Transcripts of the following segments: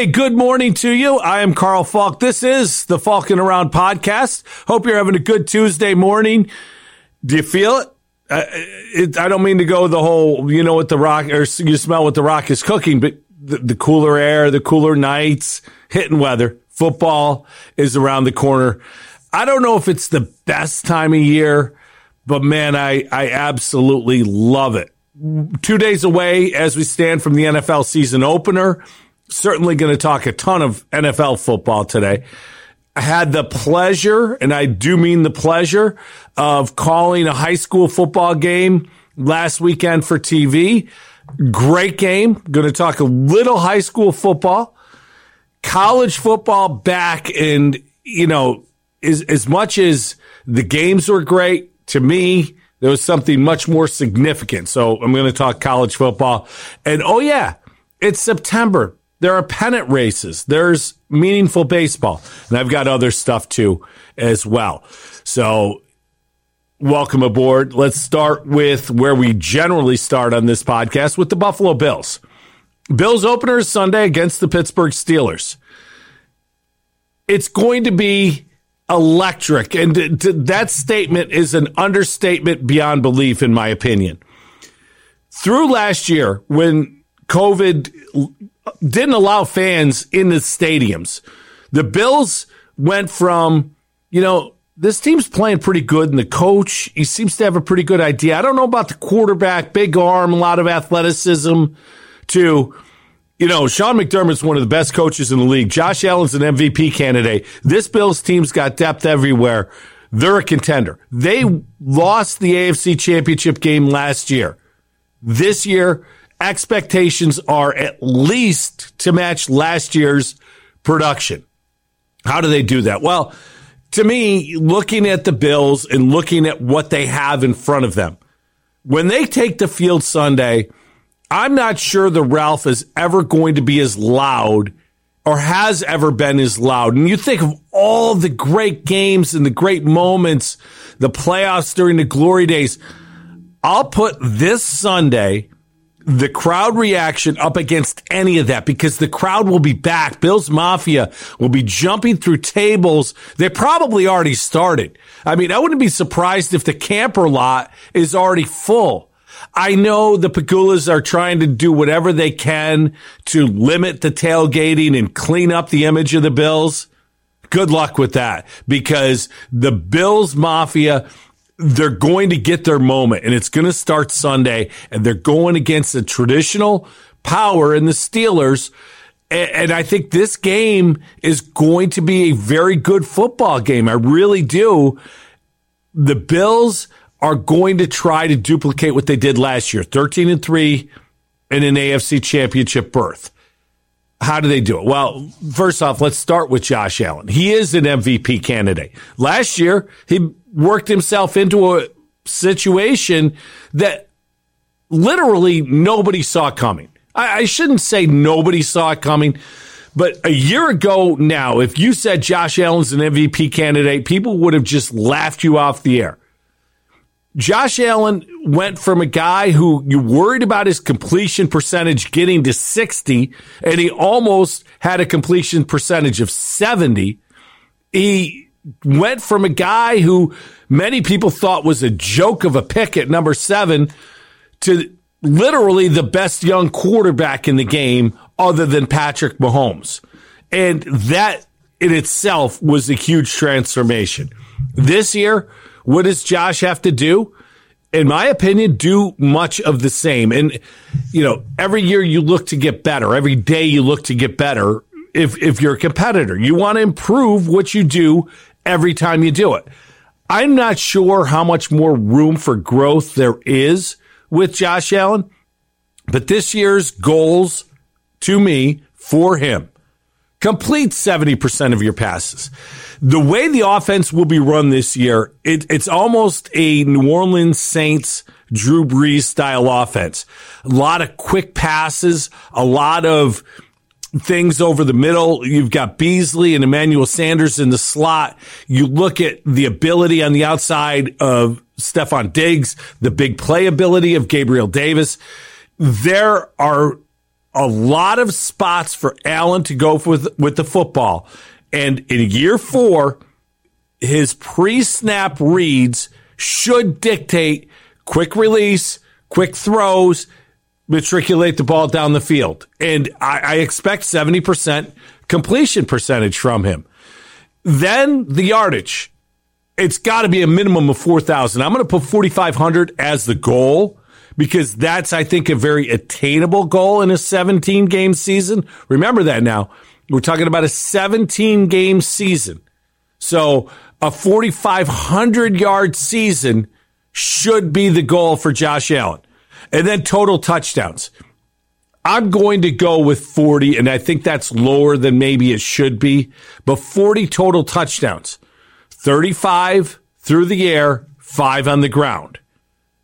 Hey, good morning to you. I am Carl Falk. This is the Falcon Around podcast. Hope you're having a good Tuesday morning. Do you feel it? Uh, it I don't mean to go the whole, you know, what the rock or you smell what the rock is cooking, but the, the cooler air, the cooler nights, hitting weather, football is around the corner. I don't know if it's the best time of year, but man, I, I absolutely love it. Two days away as we stand from the NFL season opener certainly going to talk a ton of NFL football today. I had the pleasure, and I do mean the pleasure, of calling a high school football game last weekend for TV. Great game. Going to talk a little high school football, college football back, and you know, as as much as the games were great to me, there was something much more significant. So I'm going to talk college football, and oh yeah, it's September. There are pennant races. There's meaningful baseball. And I've got other stuff too as well. So welcome aboard. Let's start with where we generally start on this podcast with the Buffalo Bills. Bills opener is Sunday against the Pittsburgh Steelers. It's going to be electric. And that statement is an understatement beyond belief, in my opinion. Through last year, when COVID didn't allow fans in the stadiums. The Bills went from, you know, this team's playing pretty good, and the coach, he seems to have a pretty good idea. I don't know about the quarterback, big arm, a lot of athleticism, to, you know, Sean McDermott's one of the best coaches in the league. Josh Allen's an MVP candidate. This Bills team's got depth everywhere. They're a contender. They lost the AFC championship game last year. This year, expectations are at least to match last year's production. How do they do that? Well, to me, looking at the Bills and looking at what they have in front of them, when they take the field Sunday, I'm not sure the Ralph is ever going to be as loud or has ever been as loud. And you think of all the great games and the great moments, the playoffs during the glory days. I'll put this Sunday the crowd reaction up against any of that because the crowd will be back. Bills Mafia will be jumping through tables. They probably already started. I mean, I wouldn't be surprised if the camper lot is already full. I know the Pegulas are trying to do whatever they can to limit the tailgating and clean up the image of the Bills. Good luck with that because the Bills Mafia they're going to get their moment and it's going to start Sunday and they're going against the traditional power in the Steelers. And I think this game is going to be a very good football game. I really do. The Bills are going to try to duplicate what they did last year 13 and 3 in an AFC championship berth. How do they do it? Well, first off, let's start with Josh Allen. He is an MVP candidate. Last year, he worked himself into a situation that literally nobody saw coming. I, I shouldn't say nobody saw it coming, but a year ago now, if you said Josh Allen's an MVP candidate, people would have just laughed you off the air. Josh Allen went from a guy who you worried about his completion percentage getting to 60, and he almost had a completion percentage of 70. He went from a guy who many people thought was a joke of a pick at number seven to literally the best young quarterback in the game other than Patrick Mahomes. And that in itself was a huge transformation. This year, what does Josh have to do? In my opinion, do much of the same. And, you know, every year you look to get better. Every day you look to get better. If, if you're a competitor, you want to improve what you do every time you do it. I'm not sure how much more room for growth there is with Josh Allen, but this year's goals to me for him complete 70% of your passes. The way the offense will be run this year, it, it's almost a New Orleans Saints Drew Brees style offense. A lot of quick passes, a lot of things over the middle. You've got Beasley and Emmanuel Sanders in the slot. You look at the ability on the outside of Stefon Diggs, the big playability of Gabriel Davis. There are a lot of spots for Allen to go with with the football. And in year four, his pre-snap reads should dictate quick release, quick throws, matriculate the ball down the field. And I, I expect 70% completion percentage from him. Then the yardage. It's got to be a minimum of 4,000. I'm going to put 4,500 as the goal because that's, I think, a very attainable goal in a 17 game season. Remember that now. We're talking about a 17 game season. So a 4,500 yard season should be the goal for Josh Allen. And then total touchdowns. I'm going to go with 40, and I think that's lower than maybe it should be, but 40 total touchdowns, 35 through the air, five on the ground.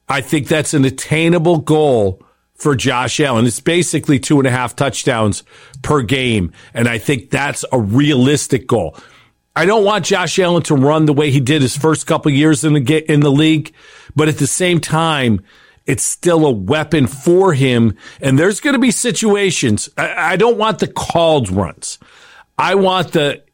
I think that's an attainable goal for Josh Allen. It's basically two and a half touchdowns per game, and I think that's a realistic goal. I don't want Josh Allen to run the way he did his first couple years in the in the league, but at the same time, it's still a weapon for him. And there's going to be situations. I, I don't want the called runs. I want the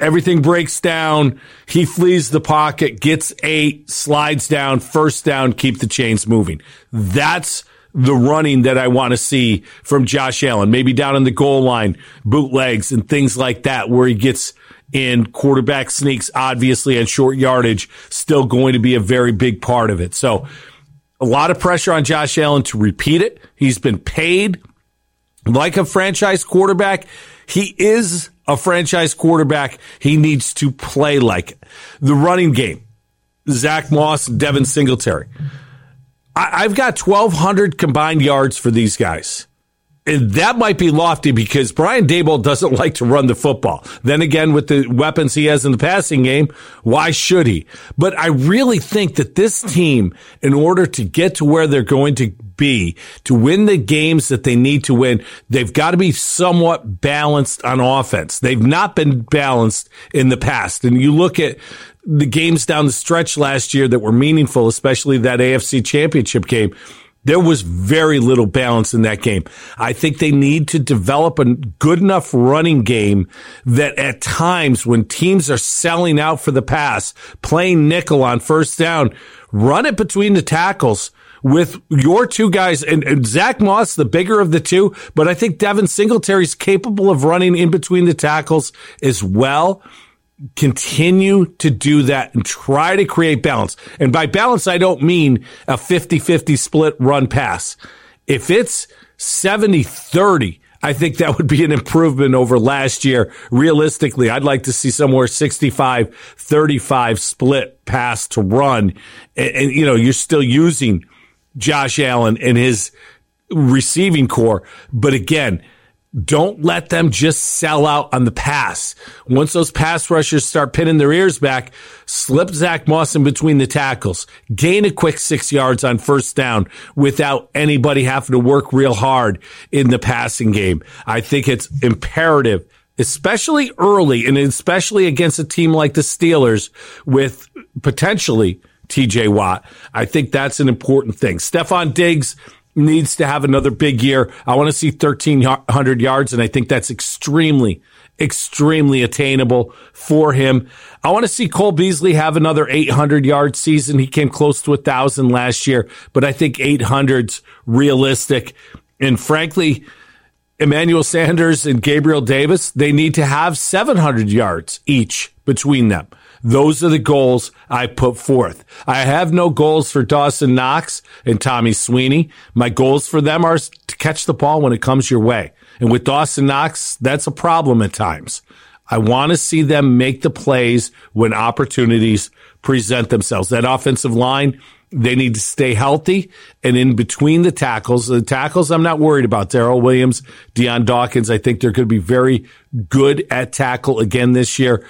everything breaks down. He flees the pocket, gets eight, slides down, first down, keep the chains moving. That's the running that I want to see from Josh Allen. Maybe down in the goal line, bootlegs and things like that, where he gets in quarterback sneaks, obviously and short yardage, still going to be a very big part of it. So a lot of pressure on Josh Allen to repeat it. He's been paid like a franchise quarterback. He is a franchise quarterback. He needs to play like it. The running game, Zach Moss, Devin Singletary. I, have got 1,200 combined yards for these guys. And that might be lofty because Brian Daboll doesn't like to run the football. Then again, with the weapons he has in the passing game, why should he? But I really think that this team, in order to get to where they're going to be, to win the games that they need to win, they've got to be somewhat balanced on offense. They've not been balanced in the past. And you look at the games down the stretch last year that were meaningful, especially that AFC championship game there was very little balance in that game. I think they need to develop a good enough running game that at times when teams are selling out for the pass, playing nickel on first down, run it between the tackles with your two guys and, and, Zach Moss, the bigger of the two, but I think Devin Singletary's capable of running in between the tackles as well continue to do that and try to create balance. And by balance, I don't mean a 50 50 split run pass. If it's 70 30, I think that would be an improvement over last year. Realistically, I'd like to see somewhere 65 35 split pass to run. And, and, you know, you're still using Josh Allen and his receiving corps. But again, don't let them just sell out on the pass. Once those pass rushers start pinning their ears back, slip Zach Moss in between the tackles, gain a quick six yards on first down without anybody having to work real hard in the passing game. I think it's imperative, especially early and especially against a team like the Steelers with potentially TJ Watt. I think that's an important thing. Stefon Diggs, needs to have another big year. I want to see 1,300 yards, and I think that's extremely, extremely attainable for him. I want to see Cole Beasley have another 800 yard season. He came close to a thousand last year, but I think 800's realistic. And frankly, Emmanuel Sanders and Gabriel Davis, they need to have 700 yards each between them. Those are the goals I put forth. I have no goals for Dawson Knox and Tommy Sweeney. My goals for them are to catch the ball when it comes your way. And with Dawson Knox, that's a problem at times. I want to see them make the plays when opportunities present themselves. That offensive line, they need to stay healthy and in between the tackles. The tackles, I'm not worried about. Daryl Williams, Dion Dawkins, I think they're going to be very good at tackle again this year.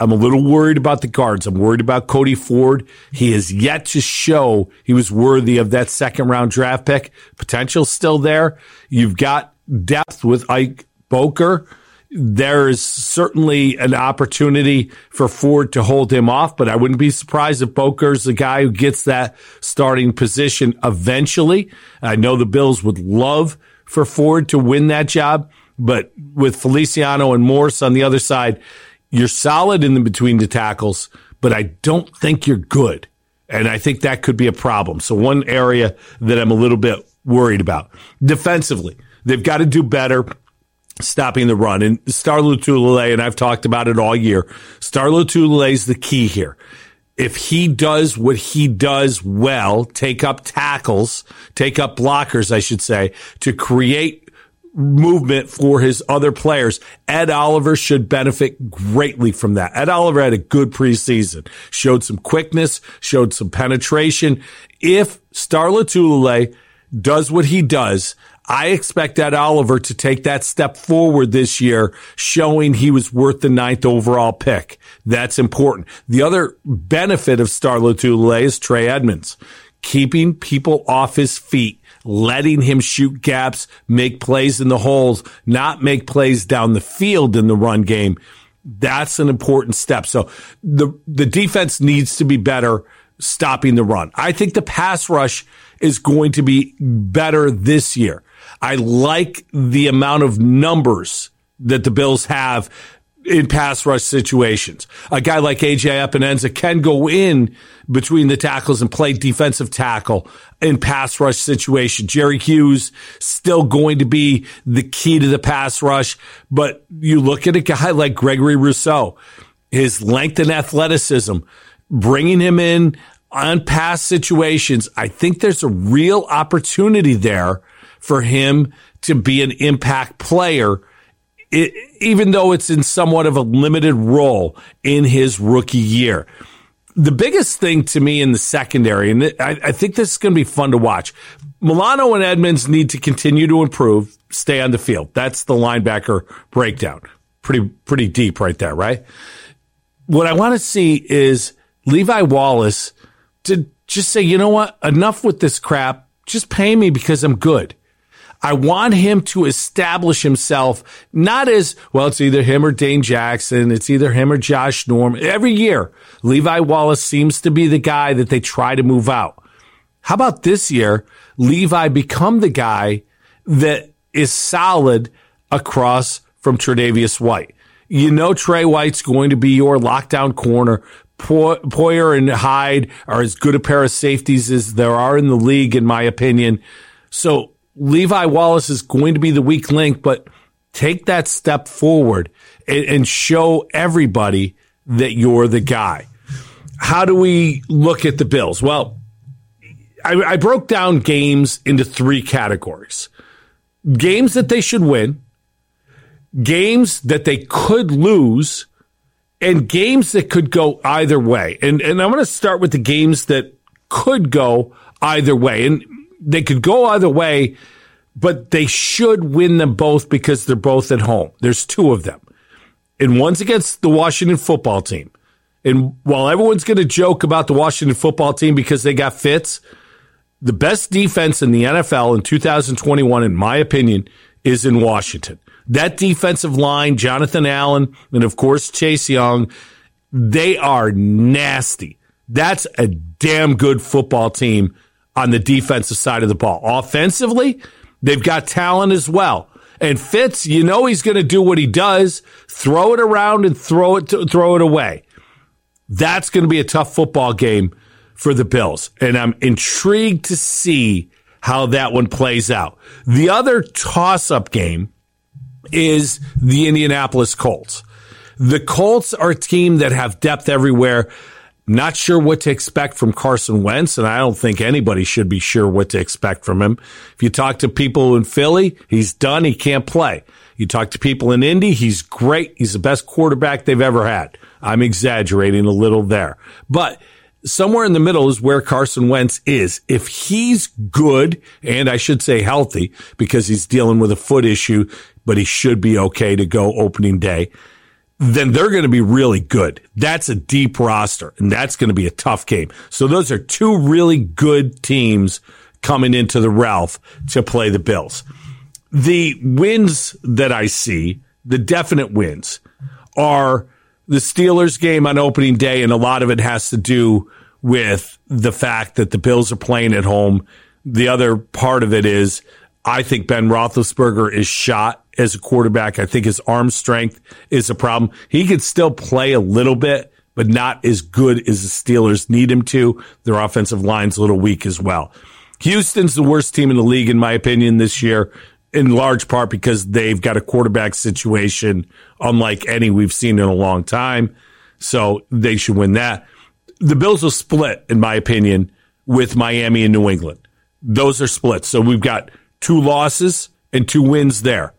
I'm a little worried about the guards. I'm worried about Cody Ford. He has yet to show he was worthy of that second round draft pick. Potential still there. You've got depth with Ike Boettger. There is certainly an opportunity for Ford to hold him off, but I wouldn't be surprised if Boettger's the guy who gets that starting position eventually. I know the Bills would love for Ford to win that job. But with Feliciano and Morse on the other side, you're solid in the between the tackles, but I don't think you're good. And I think that could be a problem. So one area that I'm a little bit worried about defensively, they've got to do better stopping the run. And Star Lotulelei, and I've talked about it all year, Star Lotulelei is the key here. If he does what he does well, take up tackles, take up blockers, I should say, to create movement for his other players. Ed Oliver should benefit greatly from that. Ed Oliver had a good preseason, showed some quickness, showed some penetration. If Star Lotulelei does what he does, I expect Ed Oliver to take that step forward this year, showing he was worth the ninth overall pick. That's important. The other benefit of Star Lotulelei is Trey Edmunds, keeping people off his feet, letting him shoot gaps, make plays in the holes, not make plays down the field in the run game. That's an important step. So the, the defense needs to be better stopping the run. I think the pass rush is going to be better this year. I like the amount of numbers that the Bills have in pass rush situations. A guy like AJ Epenesa can go in between the tackles and play defensive tackle in pass rush situation. Jerry Hughes still going to be the key to the pass rush, but you look at a guy like Gregory Rousseau, his length and athleticism, bringing him in on pass situations. I think there's a real opportunity there for him to be an impact player, it, even though it's in somewhat of a limited role in his rookie year. The biggest thing to me in the secondary, and I, I think this is going to be fun to watch. Milano and Edmunds need to continue to improve, stay on the field. That's the linebacker breakdown. Pretty, pretty deep right there, right? What I want to see is Levi Wallace to just say, you know what? Enough with this crap. Just pay me because I'm good. I want him to establish himself not as, well, it's either him or Dane Jackson. It's either him or Josh Norm. Every year, Levi Wallace seems to be the guy that they try to move out. How about this year, Levi become the guy that is solid across from Tre'Davious White? You know, Trey White's going to be your lockdown corner. Poyer and Hyde are as good a pair of safeties as there are in the league, in my opinion. So Levi Wallace is going to be the weak link, but take that step forward and, and show everybody that you're the guy. How do we look at the Bills? Well, I, I broke down games into three categories games that they should win, games that they could lose, and games that could go either way. And, and I'm going to start with the games that could go either way. And they could go either way, but they should win them both because they're both at home. There's two of them. And one's against the Washington football team. And while everyone's going to joke about the Washington football team because they got Fitz, the best defense in the NFL in 2021, in my opinion, is in Washington. That defensive line, Jonathan Allen, and of course Chase Young, they are nasty. That's a damn good football team on the defensive side of the ball. Offensively, they've got talent as well. And Fitz, you know he's going to do what he does, throw it around and throw it throw it away. That's going to be a tough football game for the Bills. And I'm intrigued to see how that one plays out. The other toss up game is the Indianapolis Colts. The Colts are a team that have depth everywhere. Not sure what to expect from Carson Wentz, and I don't think anybody should be sure what to expect from him. If you talk to people in Philly, he's done. He can't play. You talk to people in Indy, he's great. He's the best quarterback they've ever had. I'm exaggerating a little there, but somewhere in the middle is where Carson Wentz is. If he's good, and I should say healthy, because he's dealing with a foot issue, but he should be okay to go opening day then they're going to be really good. That's a deep roster, and that's going to be a tough game. So those are two really good teams coming into the Ralph to play the Bills. The wins that I see, the definite wins, are the Steelers game on opening day, and a lot of it has to do with the fact that the Bills are playing at home. The other part of it is I think Ben Roethlisberger is shot as a quarterback. I think his arm strength is a problem. He could still play a little bit, but not as good as the Steelers need him to. Their offensive line's a little weak as well. Houston's the worst team in the league, in my opinion, this year, in large part because they've got a quarterback situation unlike any we've seen in a long time. So they should win that. The Bills will split, in my opinion, with Miami and New England. Those are splits. So we've got two losses and two wins there.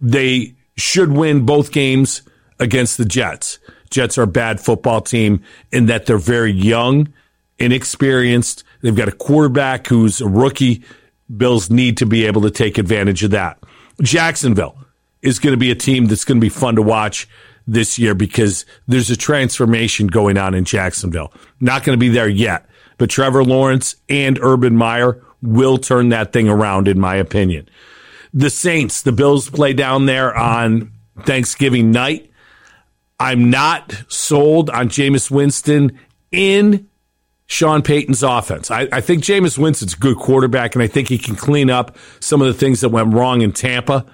They should win both games against the Jets. Jets are a bad football team in that they're very young, inexperienced. They've got a quarterback who's a rookie. Bills need to be able to take advantage of that. Jacksonville is going to be a team that's going to be fun to watch this year because there's a transformation going on in Jacksonville. Not going to be there yet, but Trevor Lawrence and Urban Meyer will turn that thing around, in my opinion. The Saints, the Bills play down there on Thanksgiving night. I'm not sold on Jameis Winston in Sean Payton's offense. I, I think Jameis Winston's a good quarterback, and I think he can clean up some of the things that went wrong in Tampa,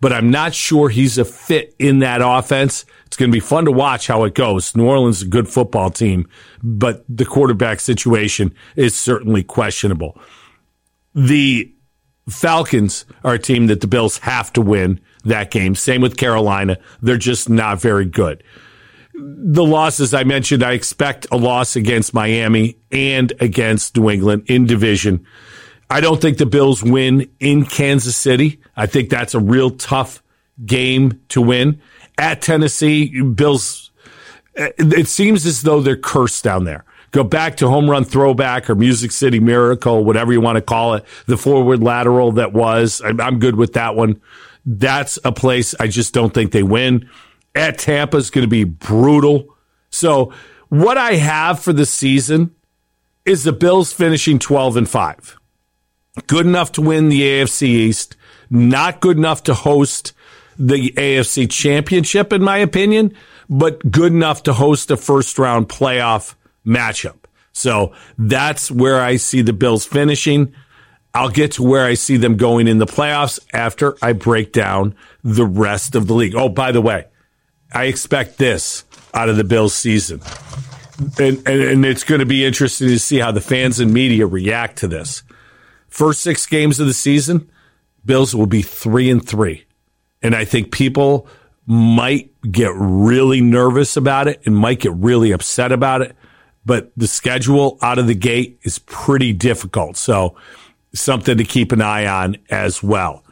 but I'm not sure he's a fit in that offense. It's going to be fun to watch how it goes. New Orleans is a good football team, but the quarterback situation is certainly questionable. The Falcons are a team that the Bills have to win that game. Same with Carolina. They're just not very good. The losses I mentioned, I expect a loss against Miami and against New England in division. I don't think the Bills win in Kansas City. I think that's a real tough game to win. At Tennessee, Bills, it seems as though they're cursed down there go back to home run throwback or Music City Miracle, whatever you want to call it, the forward lateral that was. I'm good with that one. That's a place I just don't think they win. At Tampa is going to be brutal. So what I have for the season is the Bills finishing 12 and 5. Good enough to win the AFC East, not good enough to host the AFC championship, in my opinion, but good enough to host a first round playoff matchup. So that's where I see the Bills finishing. I'll get to where I see them going in the playoffs after I break down the rest of the league. Oh, by the way, I expect this out of the Bills season. And, and, and it's going to be interesting to see how the fans and media react to this. First six games of the season, Bills will be three and three. And I think people might get really nervous about it and might get really upset about it but the schedule out of the gate is pretty difficult. So something to keep an eye on as well.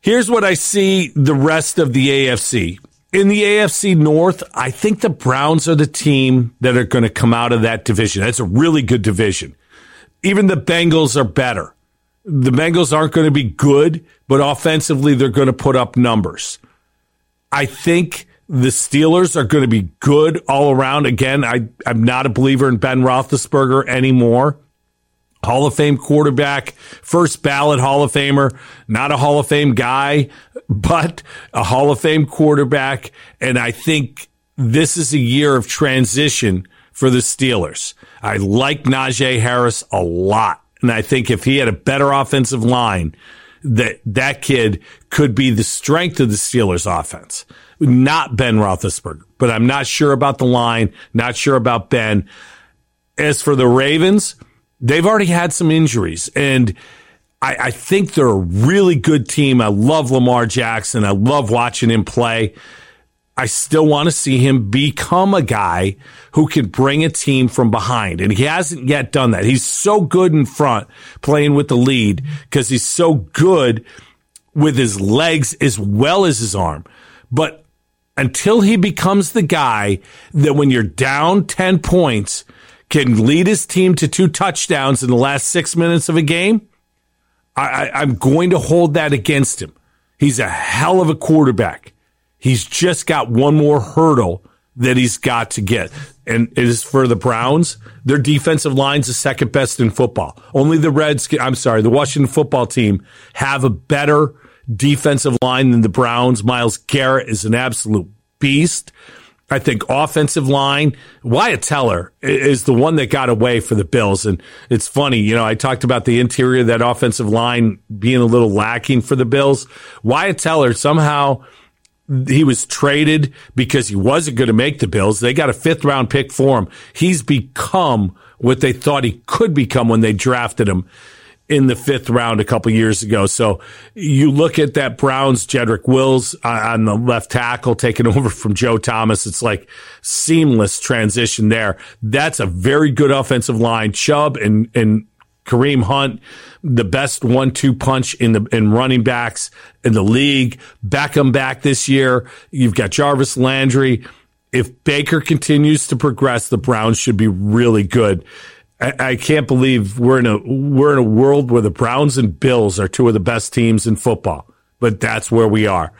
Here's what I see the rest of the AFC. In the AFC North, I think the Browns are the team that are going to come out of that division. That's a really good division. Even the Bengals are better. The Bengals aren't going to be good, but offensively, they're going to put up numbers. I think the Steelers are going to be good all around. Again, I, I'm not a believer in Ben Roethlisberger anymore. Hall of Fame quarterback, first ballot Hall of Famer, not a Hall of Fame guy, but a Hall of Fame quarterback. And I think this is a year of transition for the Steelers. I like Najee Harris a lot. And I think if he had a better offensive line, that that kid could be the strength of the Steelers offense not Ben Roethlisberger, but I'm not sure about the line, not sure about Ben. As for the Ravens, they've already had some injuries and I, I, think they're a really good team. I love Lamar Jackson. I love watching him play. I still want to see him become a guy who can bring a team from behind. And he hasn't yet done that. He's so good in front playing with the lead because he's so good with his legs as well as his arm. But until he becomes the guy that when you're down 10 points can lead his team to two touchdowns in the last six minutes of a game, I, am going to hold that against him. He's a hell of a quarterback. He's just got one more hurdle that he's got to get. And it is for the Browns. Their defensive line's the second best in football. Only the Reds, I'm sorry, the Washington football team have a better defensive line than the Browns. Myles Garrett is an absolute beast. I think offensive line, Wyatt Teller is the one that got away for the Bills. And it's funny, you know, I talked about the interior, that offensive line being a little lacking for the Bills. Wyatt Teller somehow he was traded because he wasn't going to make the Bills. They got a fifth round pick for him. He's become what they thought he could become when they drafted him in the fifth round a couple years ago. So you look at that Browns Jedrick Wills uh, on the left tackle taking over from Joe Thomas. It's like seamless transition there. That's a very good offensive line. Chubb and, and Kareem Hunt, the best one-two punch in the in running backs in the league. Beckham back this year. You've got Jarvis Landry. If Baker continues to progress, the Browns should be really good. I, I can't believe we're in a we're in a world where the Browns and Bills are two of the best teams in football, but that's where we are.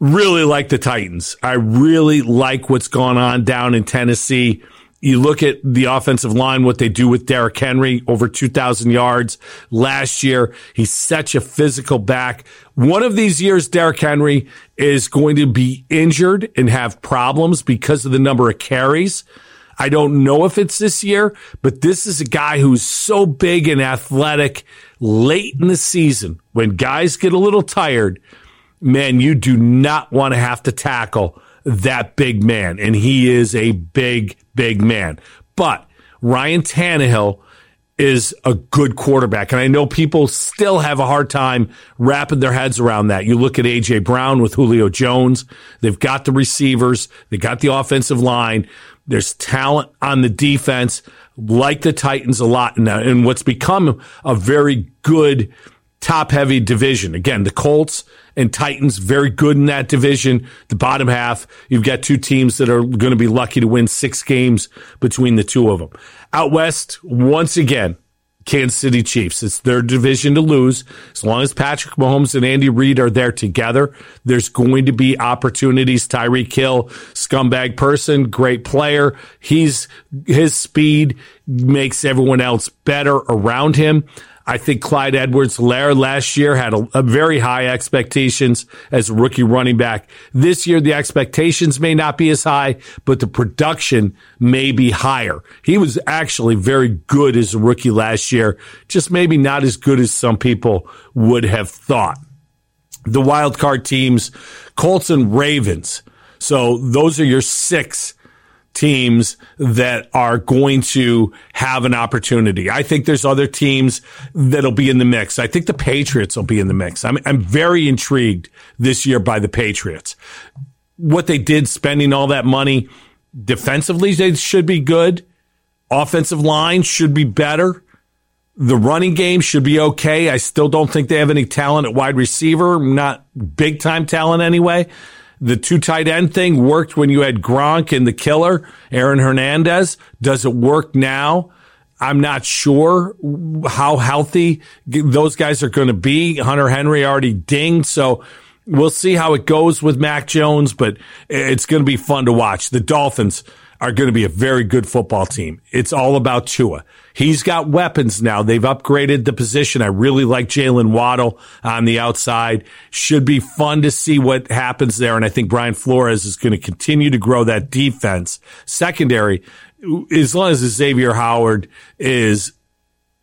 Really like the Titans. I really like what's going on down in Tennessee. You look at the offensive line, what they do with Derrick Henry, over 2,000 yards last year. He's such a physical back. One of these years, Derrick Henry is going to be injured and have problems because of the number of carries. I don't know if it's this year, but this is a guy who's so big and athletic late in the season when guys get a little tired. Man, you do not want to have to tackle that big man. And he is a big, big man. But Ryan Tannehill is a good quarterback. And I know people still have a hard time wrapping their heads around that. You look at AJ Brown with Julio Jones. They've got the receivers. They got the offensive line. There's talent on the defense, like the Titans a lot now, and what's become a very good top heavy division. Again, the Colts and Titans very good in that division. The bottom half, you've got two teams that are going to be lucky to win six games between the two of them. Out west, once again, Kansas City Chiefs. It's their division to lose. As long as Patrick Mahomes and Andy Reid are there together, there's going to be opportunities. Tyreek Hill, scumbag person, great player. He's, his speed makes everyone else better around him. I think Clyde Edwards Helaire last year had a, a, very high expectations as a rookie running back. This year, the expectations may not be as high, but the production may be higher. He was actually very good as a rookie last year, just maybe not as good as some people would have thought. The wild card teams, Colts and Ravens. So those are your six teams that are going to have an opportunity. I think there's other teams that'll be in the mix. I think the Patriots will be in the mix. I'm, I'm very intrigued this year by the Patriots. What they did spending all that money defensively, they should be good. Offensive line should be better. The running game should be okay. I still don't think they have any talent at wide receiver, not big time talent anyway the two tight end thing worked when you had Gronk and the killer, Aaron Hernandez. Does it work now? I'm not sure how healthy those guys are going to be. Hunter Henry already dinged. So we'll see how it goes with Mac Jones, but it's going to be fun to watch. The Dolphins are going to be a very good football team. It's all about Tua. He's got weapons now. They've upgraded the position. I really like Jaylen Waddle on the outside. Should be fun to see what happens there. And I think Brian Flores is going to continue to grow that defense. Secondary, as long as Xavier Howard is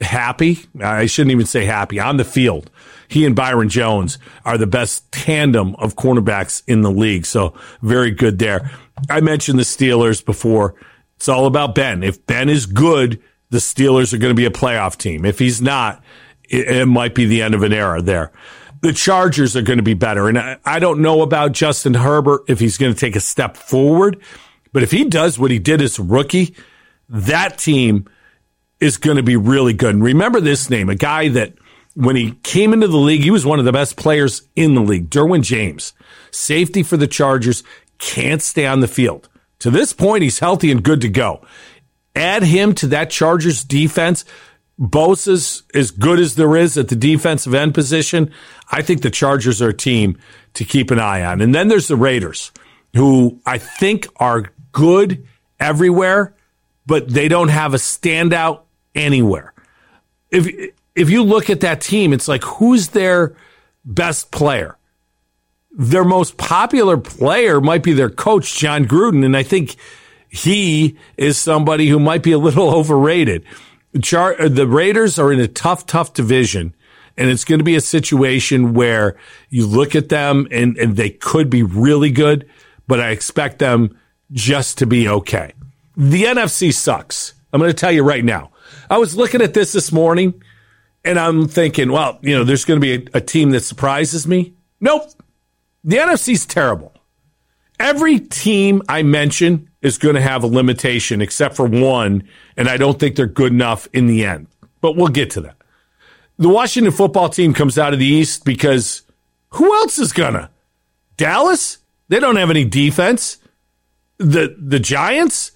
happy, I shouldn't even say happy on the field. He and Byron Jones are the best tandem of cornerbacks in the league. So very good there. I mentioned the Steelers before. It's all about Ben. If Ben is good, the Steelers are going to be a playoff team. If he's not, it, it might be the end of an era there. The Chargers are going to be better. And I, I don't know about Justin Herbert if he's going to take a step forward, but if he does what he did as a rookie, that team is going to be really good. And remember this name, a guy that when he came into the league, he was one of the best players in the league. Derwin James, safety for the Chargers, can't stay on the field. To this point, he's healthy and good to go. Add him to that Chargers defense. Bosa's as good as there is at the defensive end position. I think the Chargers are a team to keep an eye on. And then there's the Raiders, who I think are good everywhere, but they don't have a standout anywhere. If if you look at that team, it's like who's their best player? their most popular player might be their coach, Jon Gruden. And I think he is somebody who might be a little overrated. Char- the Raiders are in a tough, tough division. And it's going to be a situation where you look at them and, and they could be really good, but I expect them just to be okay. The NFC sucks. I'm going to tell you right now. I was looking at this this morning and I'm thinking, well, you know, there's going to be a, a team that surprises me. Nope. The NFC's terrible. Every team I mention is going to have a limitation except for one, and I don't think they're good enough in the end. But we'll get to that. The Washington football team comes out of the East because who else is gonna? Dallas? They don't have any defense. The the Giants?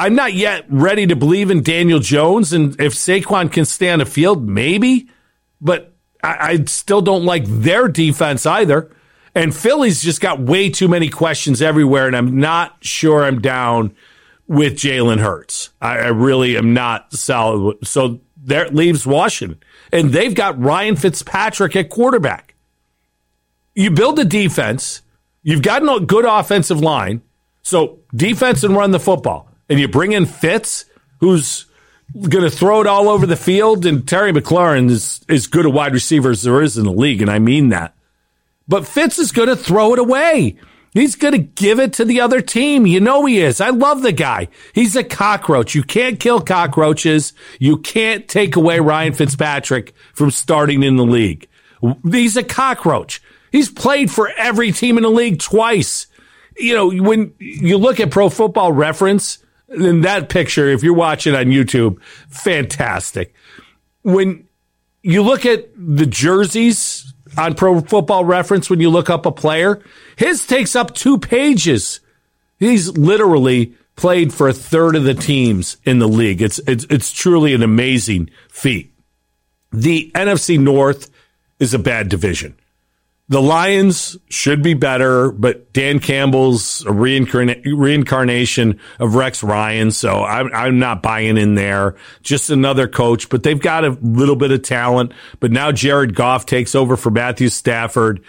I'm not yet ready to believe in Daniel Jones, and if Saquon can stay on the field, maybe. But I, I still don't like their defense either. And Philly's just got way too many questions everywhere, and I'm not sure I'm down with Jalen Hurts. I, I really am not solid. So there leaves Washington, and they've got Ryan Fitzpatrick at quarterback. You build a defense, you've got a good offensive line, so defense and run the football, and you bring in Fitz, who's going to throw it all over the field, and Terry McLaurin is as good a wide receiver as there is in the league, and I mean that. But Fitz is going to throw it away. He's going to give it to the other team. You know he is. I love the guy. He's a cockroach. You can't kill cockroaches. You can't take away Ryan Fitzpatrick from starting in the league. He's a cockroach. He's played for every team in the league twice. You know, when you look at pro football reference, in that picture, if you're watching on YouTube, fantastic. When you look at the jerseys on Pro Football Reference when you look up a player. His takes up two pages. He's literally played for a third of the teams in the league. It's it's it's truly an amazing feat. The NFC North is a bad division. The Lions should be better, but Dan Campbell's a reincarna- reincarnation of Rex Ryan, so I'm, I'm not buying in there. Just another coach, but they've got a little bit of talent. But now Jared Goff takes over for Matthew Stafford.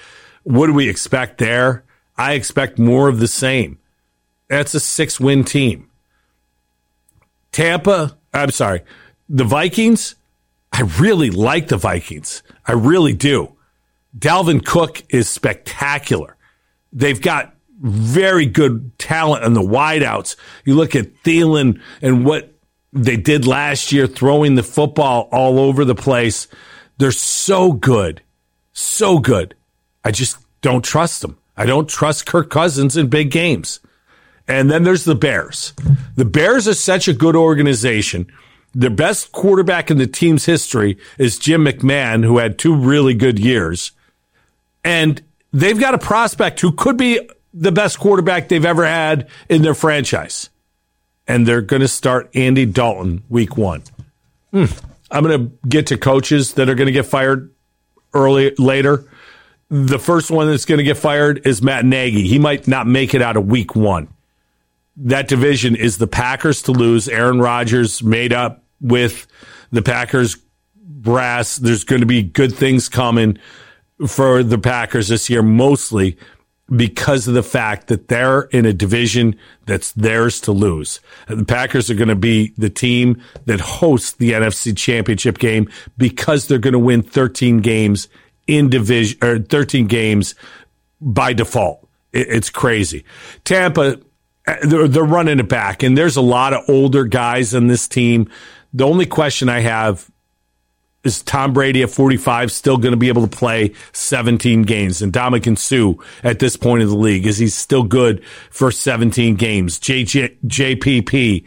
What do we expect there? I expect more of the same. That's a six win team. Tampa, I'm sorry, the Vikings. I really like the Vikings. I really do. Dalvin Cook is spectacular. They've got very good talent on the wideouts. You look at Thielen and what they did last year, throwing the football all over the place. They're so good. So good. I just don't trust them. I don't trust Kirk Cousins in big games. And then there's the Bears. The Bears are such a good organization. The best quarterback in the team's history is Jim McMahon, who had two really good years and they've got a prospect who could be the best quarterback they've ever had in their franchise. And they're going to start Andy Dalton week one. Hmm. I'm going to get to coaches that are going to get fired early later. The first one that's going to get fired is Matt Nagy. He might not make it out of week one. That division is the Packers to lose. Aaron Rodgers made up with the Packers brass. There's going to be good things coming for the Packers this year, mostly because of the fact that they're in a division that's theirs to lose. The Packers are going to be the team that hosts the NFC championship game because they're going to win 13 games in division or 13 games by default. It's crazy. Tampa, they're, they're running it back and there's a lot of older guys on this team. The only question I have is Tom Brady at 45 still going to be able to play 17 games? And Ndamukong Suh at this point of the league, is he still good for 17 games? JJ, JPP,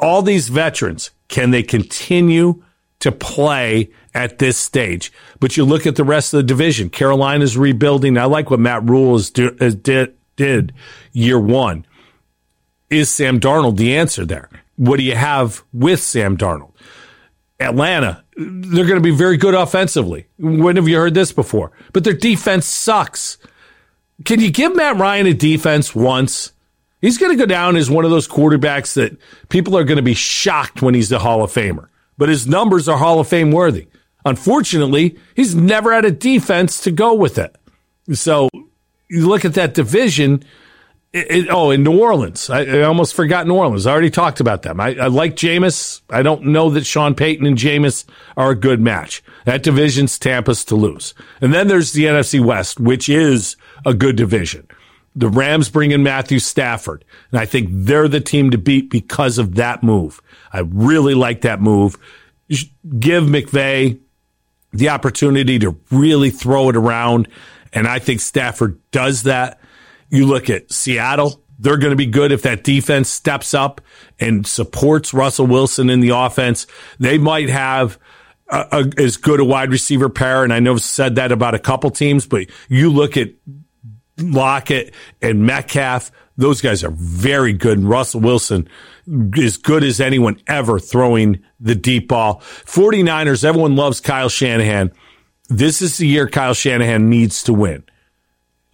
all these veterans, can they continue to play at this stage? But you look at the rest of the division. Carolina's rebuilding. I like what Matt Rhule has, do, has did, did year one. Is Sam Darnold the answer there? What do you have with Sam Darnold? Atlanta, they're going to be very good offensively. When have you heard this before? But their defense sucks. Can you give Matt Ryan a defense once? He's going to go down as one of those quarterbacks that people are going to be shocked when he's a Hall of Famer. But his numbers are Hall of Fame worthy. Unfortunately, he's never had a defense to go with it. So you look at that division. It, it, oh, in New Orleans, I, I, almost forgot New Orleans. I already talked about them. I, I like Jameis. I don't know that Sean Payton and Jameis are a good match. That division's Tampa's to lose. And then there's the NFC West, which is a good division. The Rams bring in Matthew Stafford, and I think they're the team to beat because of that move. I really like that move. Give McVay the opportunity to really throw it around. And I think Stafford does that. You look at Seattle, they're going to be good if that defense steps up and supports Russell Wilson in the offense. They might have a, a, as good a wide receiver pair. And I know I've said that about a couple teams, but you look at Lockett and Metcalf, those guys are very good. And Russell Wilson as good as anyone ever throwing the deep ball. 49ers, everyone loves Kyle Shanahan. This is the year Kyle Shanahan needs to win.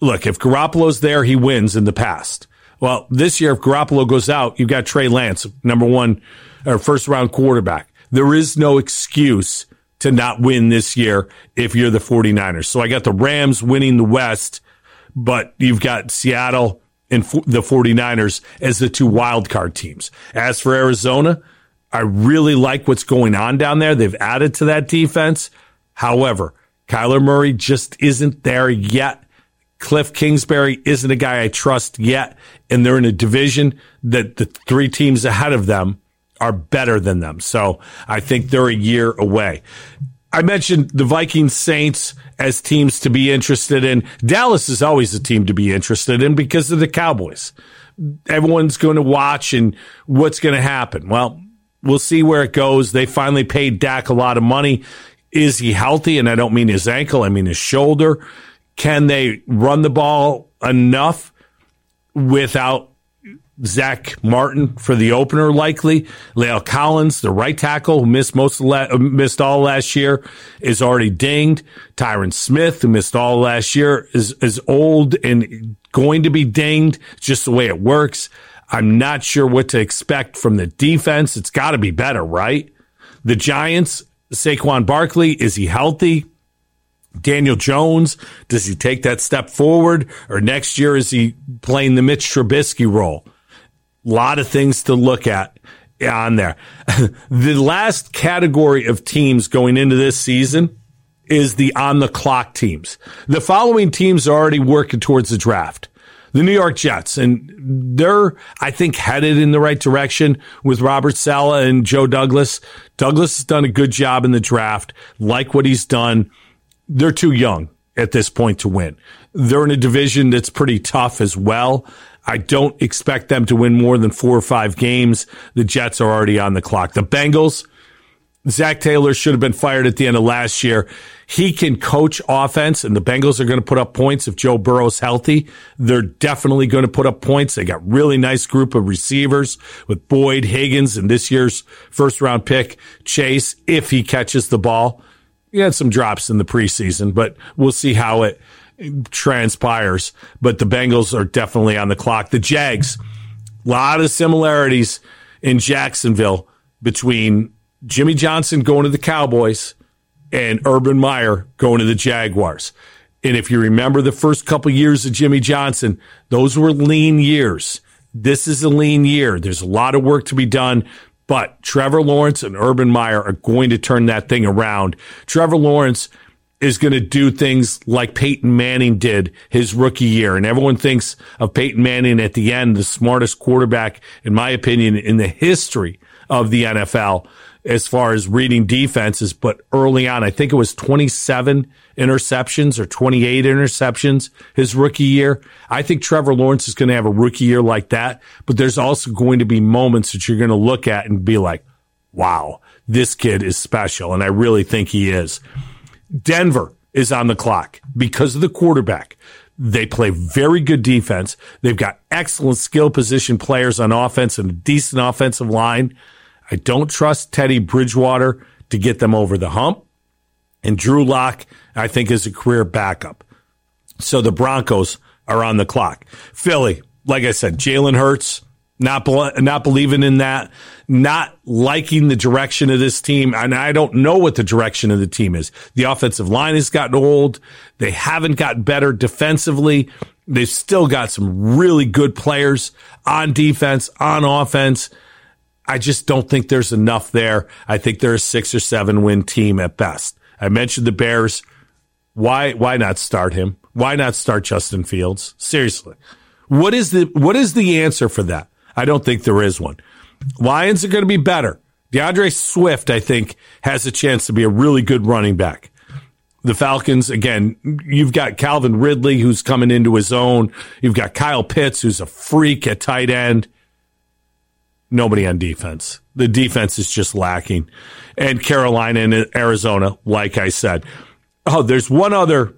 Look, if Garoppolo's there, he wins in the past. Well, this year, if Garoppolo goes out, you've got Trey Lance, number one or first round quarterback. There is no excuse to not win this year if you're the 49ers. So I got the Rams winning the West, but you've got Seattle and the 49ers as the two wild card teams. As for Arizona, I really like what's going on down there. They've added to that defense. However, Kyler Murray just isn't there yet. Cliff Kingsbury isn't a guy I trust yet. And they're in a division that the three teams ahead of them are better than them. So I think they're a year away. I mentioned the Vikings Saints as teams to be interested in. Dallas is always a team to be interested in because of the Cowboys. Everyone's going to watch and what's going to happen. Well, we'll see where it goes. They finally paid Dak a lot of money. Is he healthy? And I don't mean his ankle, I mean his shoulder. Can they run the ball enough without Zack Martin for the opener, likely. La'el Collins, the right tackle, who missed most la- uh, missed all last year, is already dinged. Tyron Smith, who missed all last year, is is old and going to be dinged. Just the way it works. I'm not sure what to expect from the defense. It's got to be better, right? The Giants, Saquon Barkley, is he healthy? Daniel Jones, does he take that step forward? Or next year, is he playing the Mitch Trubisky role? A lot of things to look at on there. the last category of teams going into this season is the on the clock teams. The following teams are already working towards the draft. The New York Jets, and they're, I think, headed in the right direction with Robert Saleh and Joe Douglas. Douglas has done a good job in the draft, like what he's done. They're too young at this point to win. They're in a division that's pretty tough as well. I don't expect them to win more than four or five games. The Jets are already on the clock. The Bengals, Zac Taylor should have been fired at the end of last year. He can coach offense, and the Bengals are going to put up points if Joe Burrow's healthy. They're definitely going to put up points. They got really nice group of receivers with Boyd, Higgins, and this year's first round pick, Chase, if he catches the ball. He had some drops in the preseason, but we'll see how it transpires, but the Bengals are definitely on the clock. The Jags, a lot of similarities in Jacksonville between Jimmy Johnson going to the Cowboys and Urban Meyer going to the Jaguars. And if you remember the first couple years of Jimmy Johnson, those were lean years. This is a lean year. There's a lot of work to be done, but Trevor Lawrence and Urban Meyer are going to turn that thing around. Trevor Lawrence is going to do things like Peyton Manning did his rookie year. And everyone thinks of Peyton Manning at the end, the smartest quarterback, in my opinion, in the history of the NFL as far as reading defenses. But early on, I think it was 27 interceptions or 28 interceptions his rookie year. I think Trevor Lawrence is going to have a rookie year like that. But there's also going to be moments that you're going to look at and be like, wow, this kid is special. And I really think he is. Denver is on the clock because of the quarterback. They play very good defense. They've got excellent skill position players on offense and a decent offensive line. I don't trust Teddy Bridgewater to get them over the hump. And Drew Lock, I think, is a career backup. So the Broncos are on the clock. Philly, like I said, Jalen Hurts, not not believing in that, not liking the direction of this team, and I don't know what the direction of the team is. The offensive line has gotten old. They haven't gotten better defensively. They've still got some really good players on defense, on offense. I just don't think there's enough there. I think they're a six or seven win team at best. I mentioned the Bears. Why why not start him? Why not start Justin Fields? Seriously. What is the what is the answer for that? I don't think there is one. Lions are going to be better. DeAndre Swift, I think, has a chance to be a really good running back. The Falcons, again, you've got Calvin Ridley, who's coming into his own. You've got Kyle Pitts, who's a freak at tight end. Nobody on defense. The defense is just lacking. And Carolina and Arizona, like I said. Oh, there's one other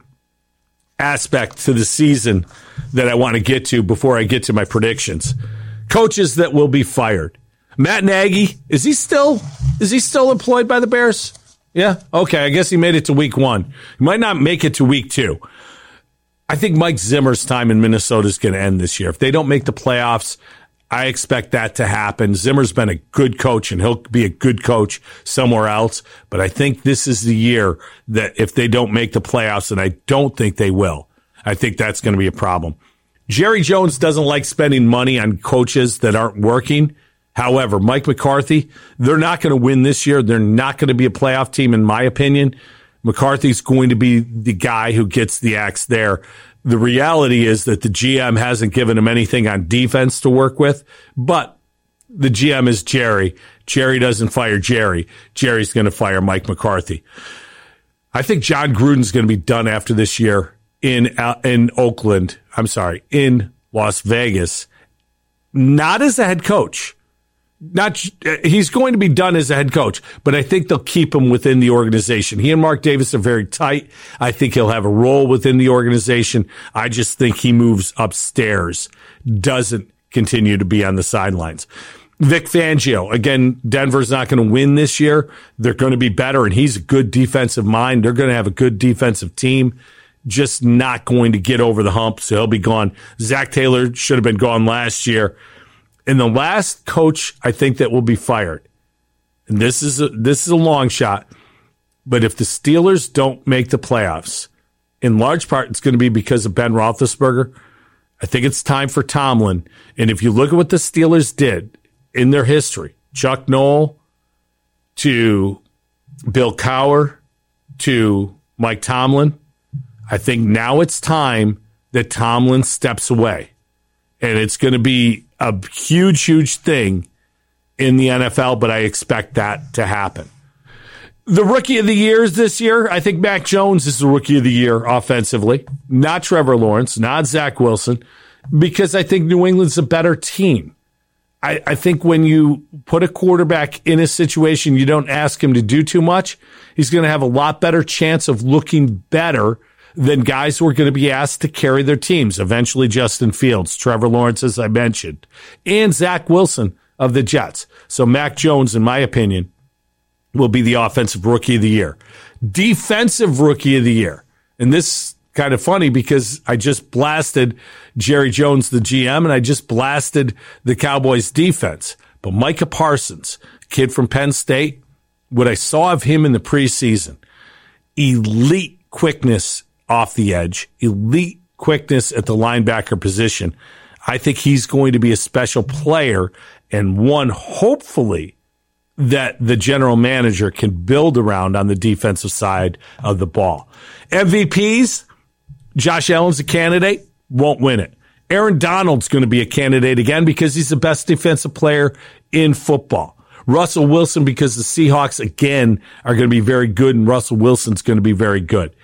aspect to the season that I want to get to before I get to my predictions coaches that will be fired. Matt Nagy, is he still is he still employed by the Bears? Yeah. Okay. I guess he made it to week one. He might not make it to week two. I think Mike Zimmer's time in Minnesota is going to end this year. If they don't make the playoffs, I expect that to happen. Zimmer's been a good coach and he'll be a good coach somewhere else. But I think this is the year that if they don't make the playoffs, and I don't think they will, I think that's going to be a problem. Jerry Jones doesn't like spending money on coaches that aren't working. However, Mike McCarthy, they're not going to win this year. They're not going to be a playoff team, in my opinion. McCarthy's going to be the guy who gets the axe there. The reality is that the GM hasn't given him anything on defense to work with, but the GM is Jerry. Jerry doesn't fire Jerry. Jerry's going to fire Mike McCarthy. I think Jon Gruden's going to be done after this year in uh, in Oakland. I'm sorry, in Las Vegas, not as a head coach. Not uh, he's going to be done as a head coach, but I think they'll keep him within the organization. He and Mark Davis are very tight. I think he'll have a role within the organization. I just think he moves upstairs, doesn't continue to be on the sidelines. Vic Fangio, again, Denver's not going to win this year. They're going to be better, and he's a good defensive mind. They're going to have a good defensive team just not going to get over the hump. So he'll be gone. Zac Taylor should have been gone last year. And the last coach I think that will be fired, and this is a, this is a long shot, but if the Steelers don't make the playoffs, in large part it's going to be because of Ben Roethlisberger. I think it's time for Tomlin. And if you look at what the Steelers did in their history, Chuck Noll to Bill Cowher to Mike Tomlin, I think now it's time that Tomlin steps away. And it's going to be a huge, huge thing in the NFL, but I expect that to happen. The rookie of the years this year, I think Mac Jones is the rookie of the year offensively, not Trevor Lawrence, not Zach Wilson, because I think New England's a better team. I, I think when you put a quarterback in a situation you don't ask him to do too much, he's going to have a lot better chance of looking better than guys who are going to be asked to carry their teams. Eventually, Justin Fields, Trevor Lawrence, as I mentioned, and Zach Wilson of the Jets. So Mac Jones, in my opinion, will be the offensive rookie of the year. Defensive rookie of the year. And this kind of funny because I just blasted Jerry Jones, the GM, and I just blasted the Cowboys defense. But Micah Parsons, kid from Penn State, what I saw of him in the preseason, elite quickness off the edge, elite quickness at the linebacker position. I think he's going to be a special player and one hopefully that the general manager can build around on the defensive side of the ball. MVPs, Josh Allen's a candidate, won't win it. Aaron Donald's going to be a candidate again because he's the best defensive player in football. Russell Wilson because the Seahawks again are going to be very good and Russell Wilson's going to be very good.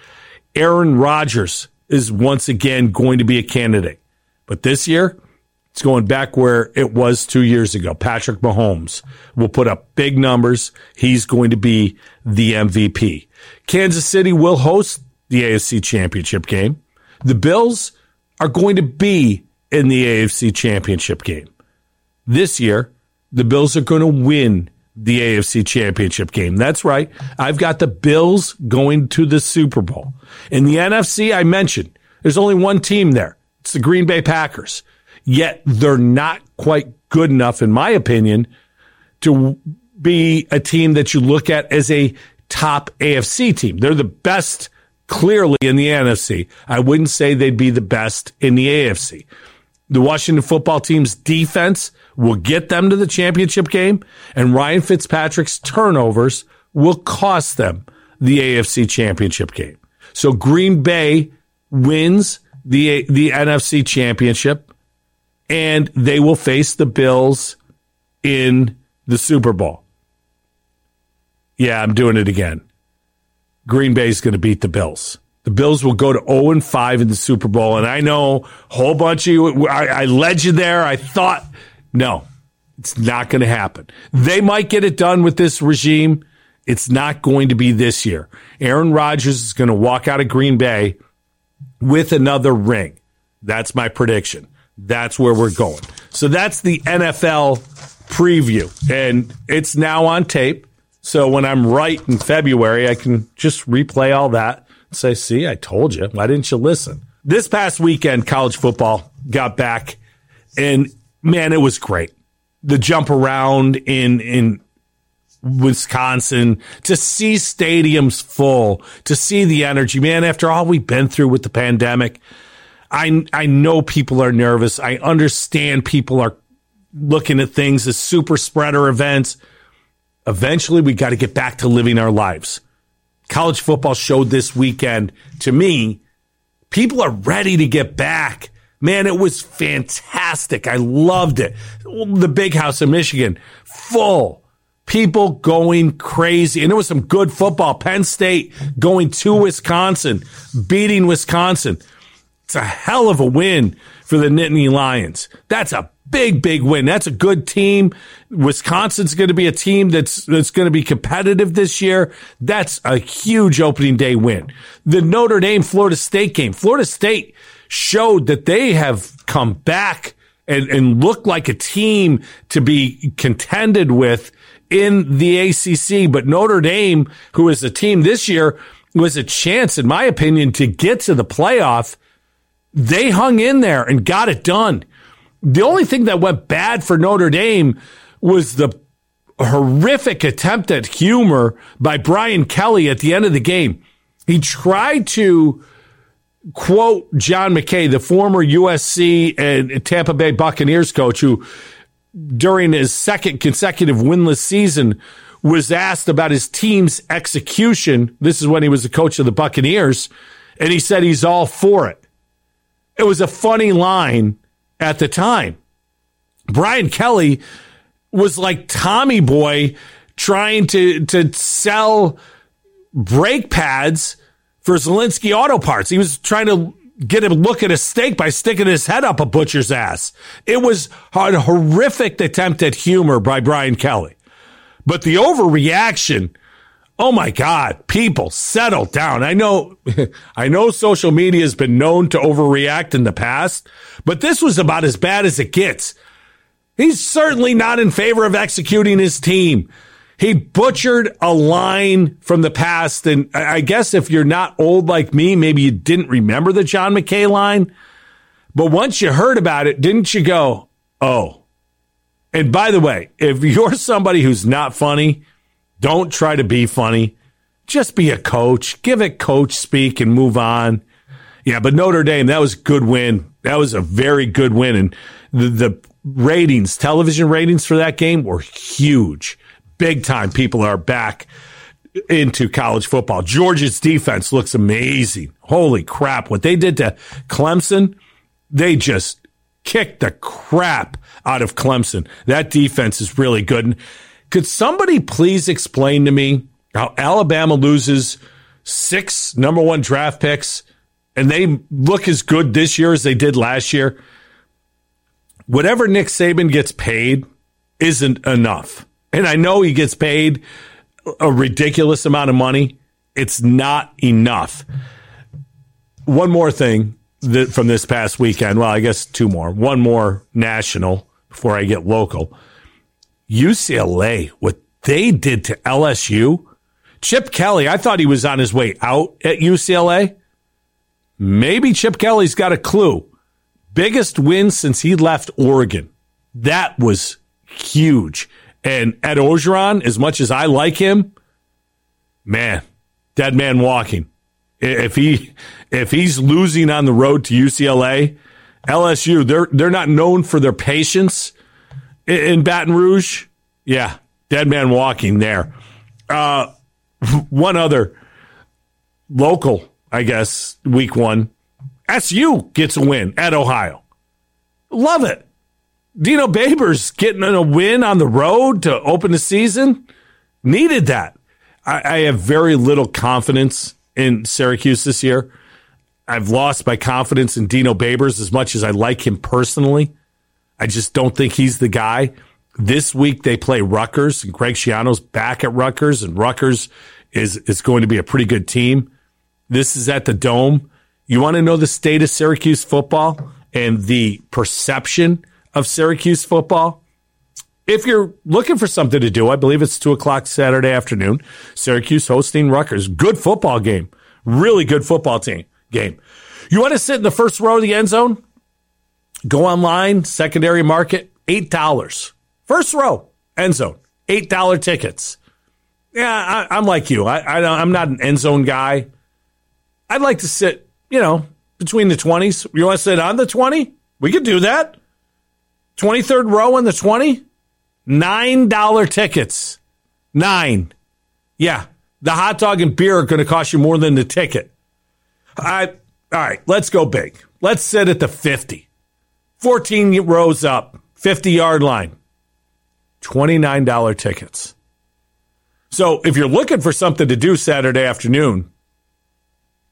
Aaron Rodgers is once again going to be a candidate. But this year, it's going back where it was two years ago. Patrick Mahomes will put up big numbers. He's going to be the MVP. Kansas City will host the AFC championship game. The Bills are going to be in the AFC championship game. This year, the Bills are going to win the AFC championship game. That's right. I've got the Bills going to the Super Bowl. In the NFC, I mentioned there's only one team there. It's the Green Bay Packers. Yet they're not quite good enough, in my opinion, to be a team that you look at as a top AFC team. They're the best clearly in the NFC. I wouldn't say they'd be the best in the AFC. The Washington football team's defense will get them to the championship game, and Ryan Fitzpatrick's turnovers will cost them the AFC championship game. So Green Bay wins the the NFC championship and they will face the Bills in the Super Bowl. Yeah, I'm doing it again. Green Bay is going to beat the Bills. The Bills will go to 0 and 5 in the Super Bowl. And I know a whole bunch of you, I, I led you there. I thought, no, it's not going to happen. They might get it done with this regime. It's not going to be this year. Aaron Rodgers is going to walk out of Green Bay with another ring. That's my prediction. That's where we're going. So that's the NFL preview. And it's now on tape. So when I'm right in February, I can just replay all that and say, see, I told you. Why didn't you listen? This past weekend, college football got back and man, it was great. The jump around in, in Wisconsin, to see stadiums full, to see the energy. Man, after all we've been through with the pandemic, I, I know people are nervous. I understand people are looking at things as super spreader events. Eventually, we got to get back to living our lives. College football showed this weekend to me, people are ready to get back. Man, it was fantastic. I loved it. The big house in Michigan, full people going crazy. And it was some good football. Penn State going to Wisconsin, beating Wisconsin. It's a hell of a win for the Nittany Lions. That's a big, big win. That's a good team. Wisconsin's going to be a team that's, that's going to be competitive this year. That's a huge opening day win. The Notre Dame Florida State game. Florida State showed that they have come back and, and look like a team to be contended with in the ACC, but Notre Dame, who is a team this year, was a chance, in my opinion, to get to the playoff. They hung in there and got it done. The only thing that went bad for Notre Dame was the horrific attempt at humor by Brian Kelly at the end of the game. He tried to quote John McKay, the former USC and Tampa Bay Buccaneers coach, who during his second consecutive winless season was asked about his team's execution. This is when he was the coach of the Buccaneers, and he said he's all for it. It was a funny line at the time. Brian Kelly was like Tommy Boy trying to to sell brake pads for Zalinsky Auto Parts. He was trying to get a look at a steak by sticking his head up a butcher's ass. It was a horrific attempt at humor by Brian Kelly. But the overreaction, oh my God, people settle down. I know, I know social media has been known to overreact in the past, but this was about as bad as it gets. He's certainly not in favor of executing his team. He butchered a line from the past. And I guess if you're not old like me, maybe you didn't remember the John McKay line. But once you heard about it, didn't you go, oh? And by the way, if you're somebody who's not funny, don't try to be funny. Just be a coach. Give it coach speak and move on. Yeah, but Notre Dame, that was a good win. That was a very good win. And the, the ratings, television ratings for that game were huge big time people are back into college football. Georgia's defense looks amazing. Holy crap. What they did to Clemson, they just kicked the crap out of Clemson. That defense is really good. And could somebody please explain to me how Alabama loses six number one draft picks and they look as good this year as they did last year? Whatever Nick Saban gets paid isn't enough. And I know he gets paid a ridiculous amount of money. It's not enough. One more thing that from this past weekend. Well, I guess two more. One more national before I get local. UCLA, what they did to LSU. Chip Kelly, I thought he was on his way out at UCLA. Maybe Chip Kelly's got a clue. Biggest win since he left Oregon. That was huge. And Ed Orgeron, as much as I like him, man, dead man walking. If he if he's losing on the road to UCLA, LSU, they're they're not known for their patience in Baton Rouge. Yeah, dead man walking there. Uh, one other local, I guess, week one. SU gets a win at Ohio. Love it. Dino Babers getting a win on the road to open the season. Needed that. I, I have very little confidence in Syracuse this year. I've lost my confidence in Dino Babers as much as I like him personally. I just don't think he's the guy. This week they play Rutgers and Greg Schiano's back at Rutgers and Rutgers is, is going to be a pretty good team. This is at the Dome. You want to know the state of Syracuse football and the perception of Syracuse football? If you're looking for something to do, I believe it's two o'clock Saturday afternoon. Syracuse hosting Rutgers. Good football game. Really good football team game. You want to sit in the first row of the end zone? Go online, secondary market, $8. First row, end zone, $8 tickets. Yeah, I, am like you. I, I, I'm not an end zone guy. I'd like to sit, you know, between the 20s. You want to sit on the 20? We could do that. 23rd row in the 20? $9 tickets. Nine. Yeah. The hot dog and beer are going to cost you more than the ticket. I, all right, let's go big. Let's sit at the 50. 14 rows up, 50 yard line. $29 tickets. So if you're looking for something to do Saturday afternoon,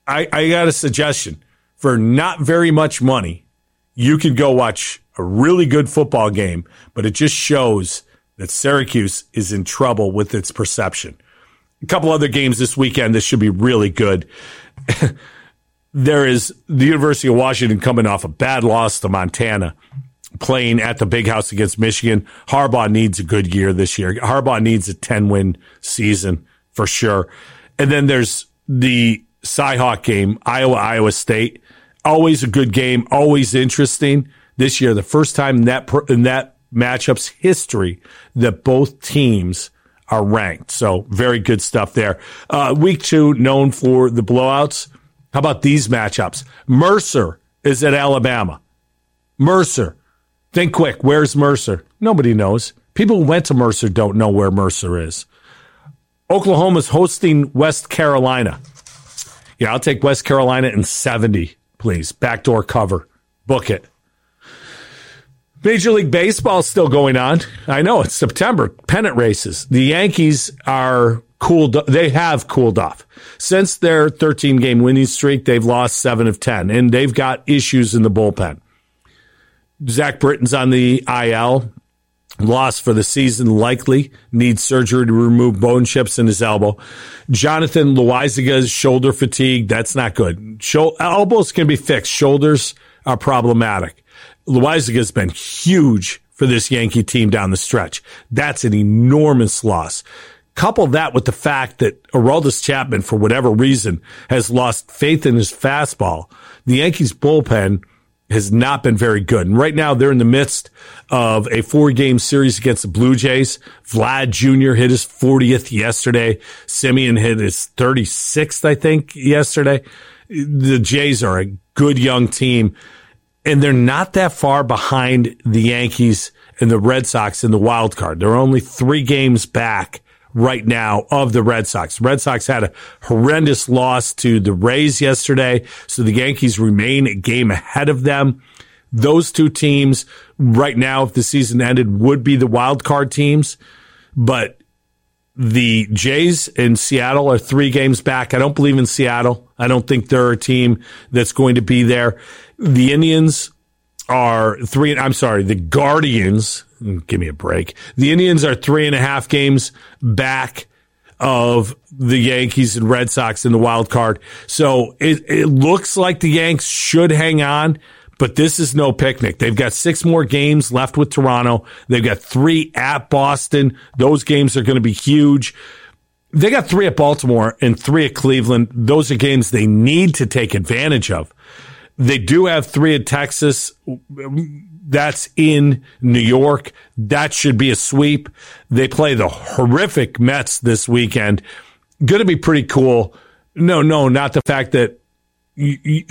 I, I got a suggestion. For not very much money, you can go watch a really good football game, but it just shows that Syracuse is in trouble with its perception. A couple other games this weekend. This should be really good. there is the University of Washington coming off a bad loss to Montana playing at the big house against Michigan. Harbaugh needs a good year this year. Harbaugh needs a 10 win season for sure. And then there's the Cyhawk game, Iowa, Iowa State. Always a good game, always interesting. This year, the first time in that, in that matchup's history that both teams are ranked. So very good stuff there. Uh, week two, known for the blowouts. How about these matchups? Mercer is at Alabama. Mercer Think quick. Where's Mercer? Nobody knows. People who went to Mercer don't know where Mercer is. Oklahoma's hosting West Carolina. Yeah, I'll take West Carolina in 70, please. Backdoor cover. Book it. Major League Baseball is still going on. I know it's September. Pennant races. The Yankees are cooled. They have cooled off since their 13 game winning streak. They've lost seven of 10 and they've got issues in the bullpen. Zach Britton's on the IL. Loss for the season, likely needs surgery to remove bone chips in his elbow. Jonathan Loaisiga's shoulder fatigue. That's not good. elbows can be fixed. Shoulders are problematic. Loaisiga's been huge for this Yankee team down the stretch. That's an enormous loss. Couple that with the fact that Aroldis Chapman, for whatever reason, has lost faith in his fastball. The Yankees bullpen has not been very good. And right now they're in the midst of a four game series against the Blue Jays. Vlad Jr. hit his 40th yesterday. Semien hit his 36th, I think, yesterday. The Jays are a good young team and they're not that far behind the Yankees and the Red Sox in the wild card. They're only three games back right now of the Red Sox. Red Sox had a horrendous loss to the Rays yesterday, so the Yankees remain a game ahead of them. Those two teams right now, if the season ended, would be the wild card teams, but the Jays in Seattle are three games back. I don't believe in Seattle. I don't think they're a team that's going to be there. The Indians are three. I'm sorry, the Guardians give me a break. The Indians are three and a half games back of the Yankees and Red Sox in the wild card. So it, it looks like the Yanks should hang on, but this is no picnic. They've got six more games left with Toronto. They've got three at Boston. Those games are going to be huge. They got three at Baltimore and three at Cleveland. Those are games they need to take advantage of. They do have three at Texas That's in New York. That should be a sweep. They play the horrific Mets this weekend. Going to be pretty cool. No, no, not the fact that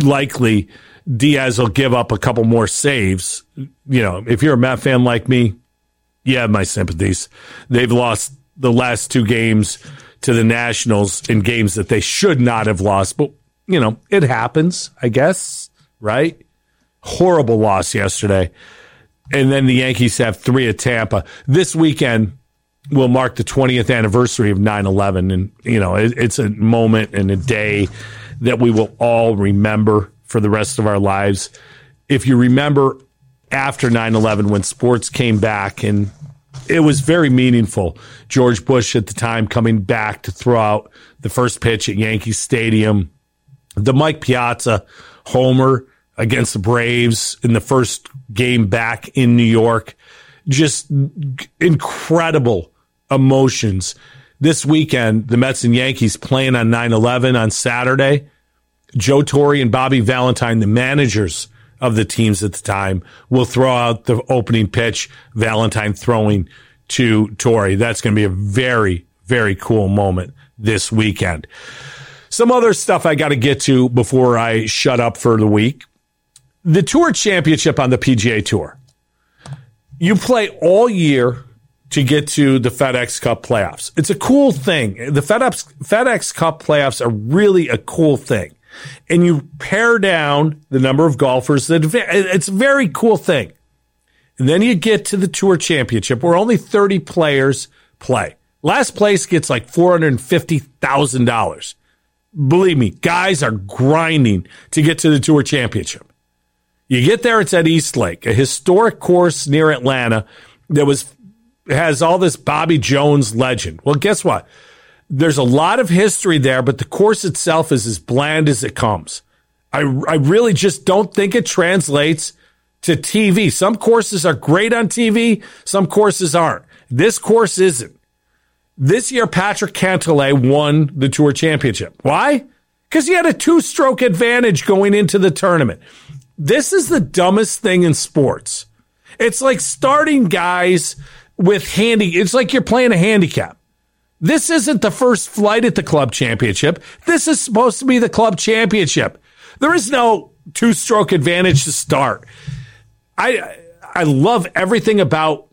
likely Diaz will give up a couple more saves. You know, if you're a Met fan like me, you have my sympathies. They've lost the last two games to the Nationals in games that they should not have lost, but you know, it happens, I guess, right? Horrible loss yesterday. And then the Yankees have three at Tampa. This weekend will mark the 20th anniversary of 9 11. And, you know, it, it's a moment and a day that we will all remember for the rest of our lives. If you remember after 9 11 when sports came back and it was very meaningful. George Bush at the time coming back to throw out the first pitch at Yankee Stadium. The Mike Piazza homer against the Braves in the first game back in New York. Just incredible emotions. This weekend, the Mets and Yankees playing on 9 11 on Saturday. Joe Torre and Bobby Valentine, the managers of the teams at the time, will throw out the opening pitch, Valentine throwing to Torre. That's going to be a very, very cool moment this weekend. Some other stuff I got to get to before I shut up for the week. The Tour Championship on the PGA Tour. You play all year to get to the FedEx Cup playoffs. It's a cool thing. The FedEx, FedEx Cup playoffs are really a cool thing and you pare down the number of golfers that it's a very cool thing. And then you get to the tour championship where only 30 players play. Last place gets like $450,000. Believe me, guys are grinding to get to the tour championship. You get there, it's at East Lake, a historic course near Atlanta that was has all this Bobby Jones legend. Well, guess what? There's a lot of history there, but the course itself is as bland as it comes. I, I really just don't think it translates to TV. Some courses are great on TV, some courses aren't. This course isn't. This year, Patrick Cantlay won the Tour Championship. Why? Because he had a two stroke advantage going into the tournament. This is the dumbest thing in sports. It's like starting guys with handy, it's like you're playing a handicap. This isn't the first flight at the club championship. This is supposed to be the club championship. There is no two stroke advantage to start. I I love everything about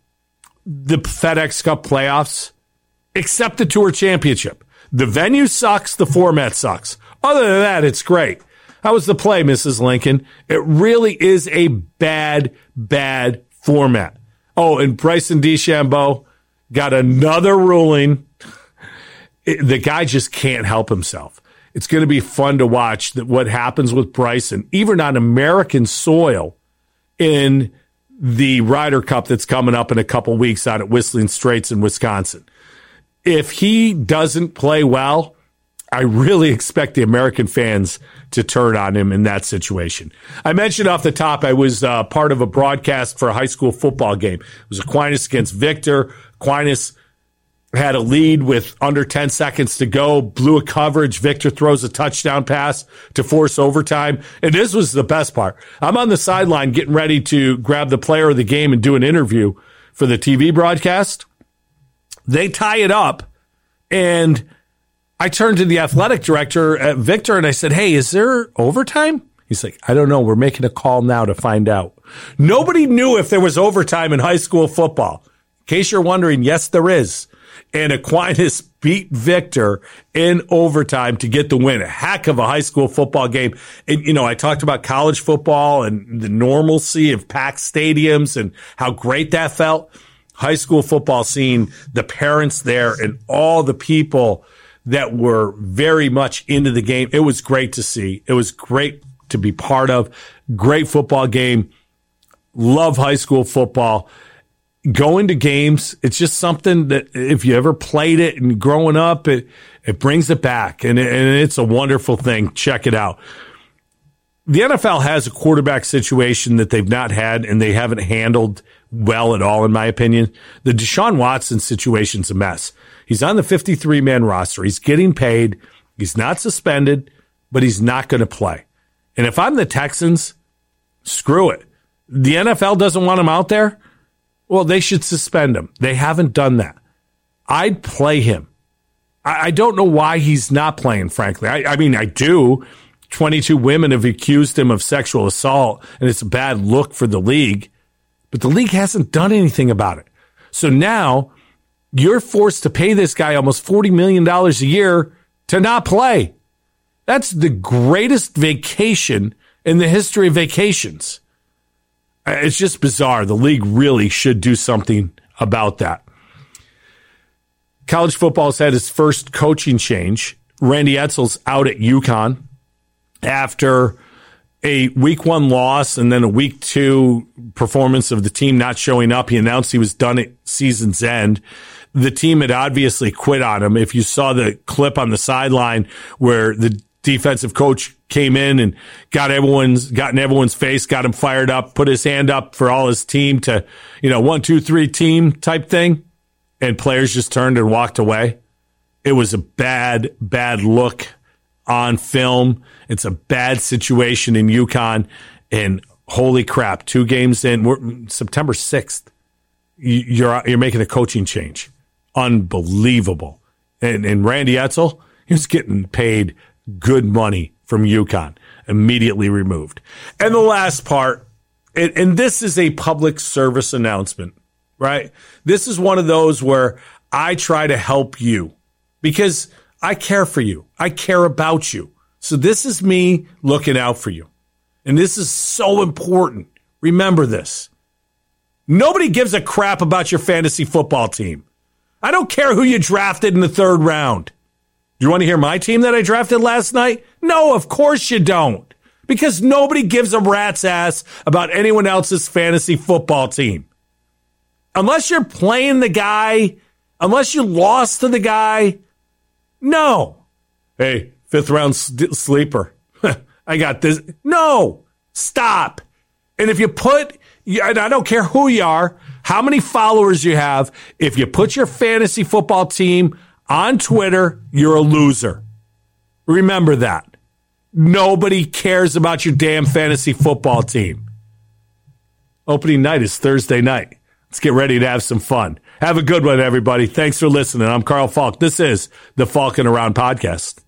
the FedEx Cup playoffs except the Tour Championship. The venue sucks, the format sucks. Other than that, it's great. How was the play, Mrs. Lincoln? It really is a bad, bad format. Oh, and Bryson DeChambeau got another ruling it, the guy just can't help himself. It's going to be fun to watch that what happens with Bryson, even on American soil, in the Ryder Cup that's coming up in a couple weeks out at Whistling Straits in Wisconsin. If he doesn't play well, I really expect the American fans to turn on him in that situation. I mentioned off the top, I was uh, part of a broadcast for a high school football game. It was Aquinas against Victor. Aquinas had a lead with under 10 seconds to go, blew a coverage. Victor throws a touchdown pass to force overtime. And this was the best part. I'm on the sideline getting ready to grab the player of the game and do an interview for the TV broadcast. They tie it up and I turned to the athletic director at Victor and I said, Hey, is there overtime? He's like, I don't know. We're making a call now to find out. Nobody knew if there was overtime in high school football. In case you're wondering, yes, there is and Aquinas beat Victor in overtime to get the win. A heck of a high school football game. And, you know, I talked about college football and the normalcy of packed stadiums and how great that felt. High school football scene, the parents there and all the people that were very much into the game. It was great to see. It was great to be part of. Great football game. Love high school football going to games, it's just something that if you ever played it and growing up, it, it brings it back and, it, and it's a wonderful thing. Check it out. The NFL has a quarterback situation that they've not had and they haven't handled well at all, in my opinion. The Deshaun Watson situation's a mess. He's on the 53 man roster. He's getting paid. He's not suspended, but he's not going to play. And if I'm the Texans, screw it. The NFL doesn't want him out there. Well, they should suspend him. They haven't done that. I'd play him. I, don't know why he's not playing, frankly. I, I mean, I do. 22 women have accused him of sexual assault, and it's a bad look for the league. But the league hasn't done anything about it. So now you're forced to pay this guy almost $40 million a year to not play. That's the greatest vacation in the history of vacations. Uh, it's just bizarre. The league really should do something about that. College football has had its first coaching change. Randy Edsall's out at UConn after a week one loss and then a week two performance of the team not showing up. He announced he was done at season's end. The team had obviously quit on him. If you saw the clip on the sideline where the defensive coach came in and got everyone's got in everyone's face, got him fired up, put his hand up for all his team to, you know, one, two, three team type thing. And players just turned and walked away. It was a bad, bad look on film. It's a bad situation in UConn. And holy crap, two games in, we're, September 6th, you're, you're making a coaching change. Unbelievable. And, and Randy Edsall, he was getting paid good money from UConn, immediately removed. And the last part, and, and this is a public service announcement, right? This is one of those where I try to help you because I care for you. I care about you. So this is me looking out for you. And this is so important. Remember this. Nobody gives a crap about your fantasy football team. I don't care who you drafted in the third round. Do you want to hear my team that I drafted last night? No, of course you don't. Because nobody gives a rat's ass about anyone else's fantasy football team. Unless you're playing the guy, unless you lost to the guy, no. Hey, fifth round sleeper. I got this. No, stop. And if you put, and I don't care who you are, how many followers you have, if you put your fantasy football team on Twitter, you're a loser. Remember that. Nobody cares about your damn fantasy football team. Opening night is Thursday night. Let's get ready to have some fun. Have a good one, everybody. Thanks for listening. I'm Carl Falk. This is the Falcon Around Podcast.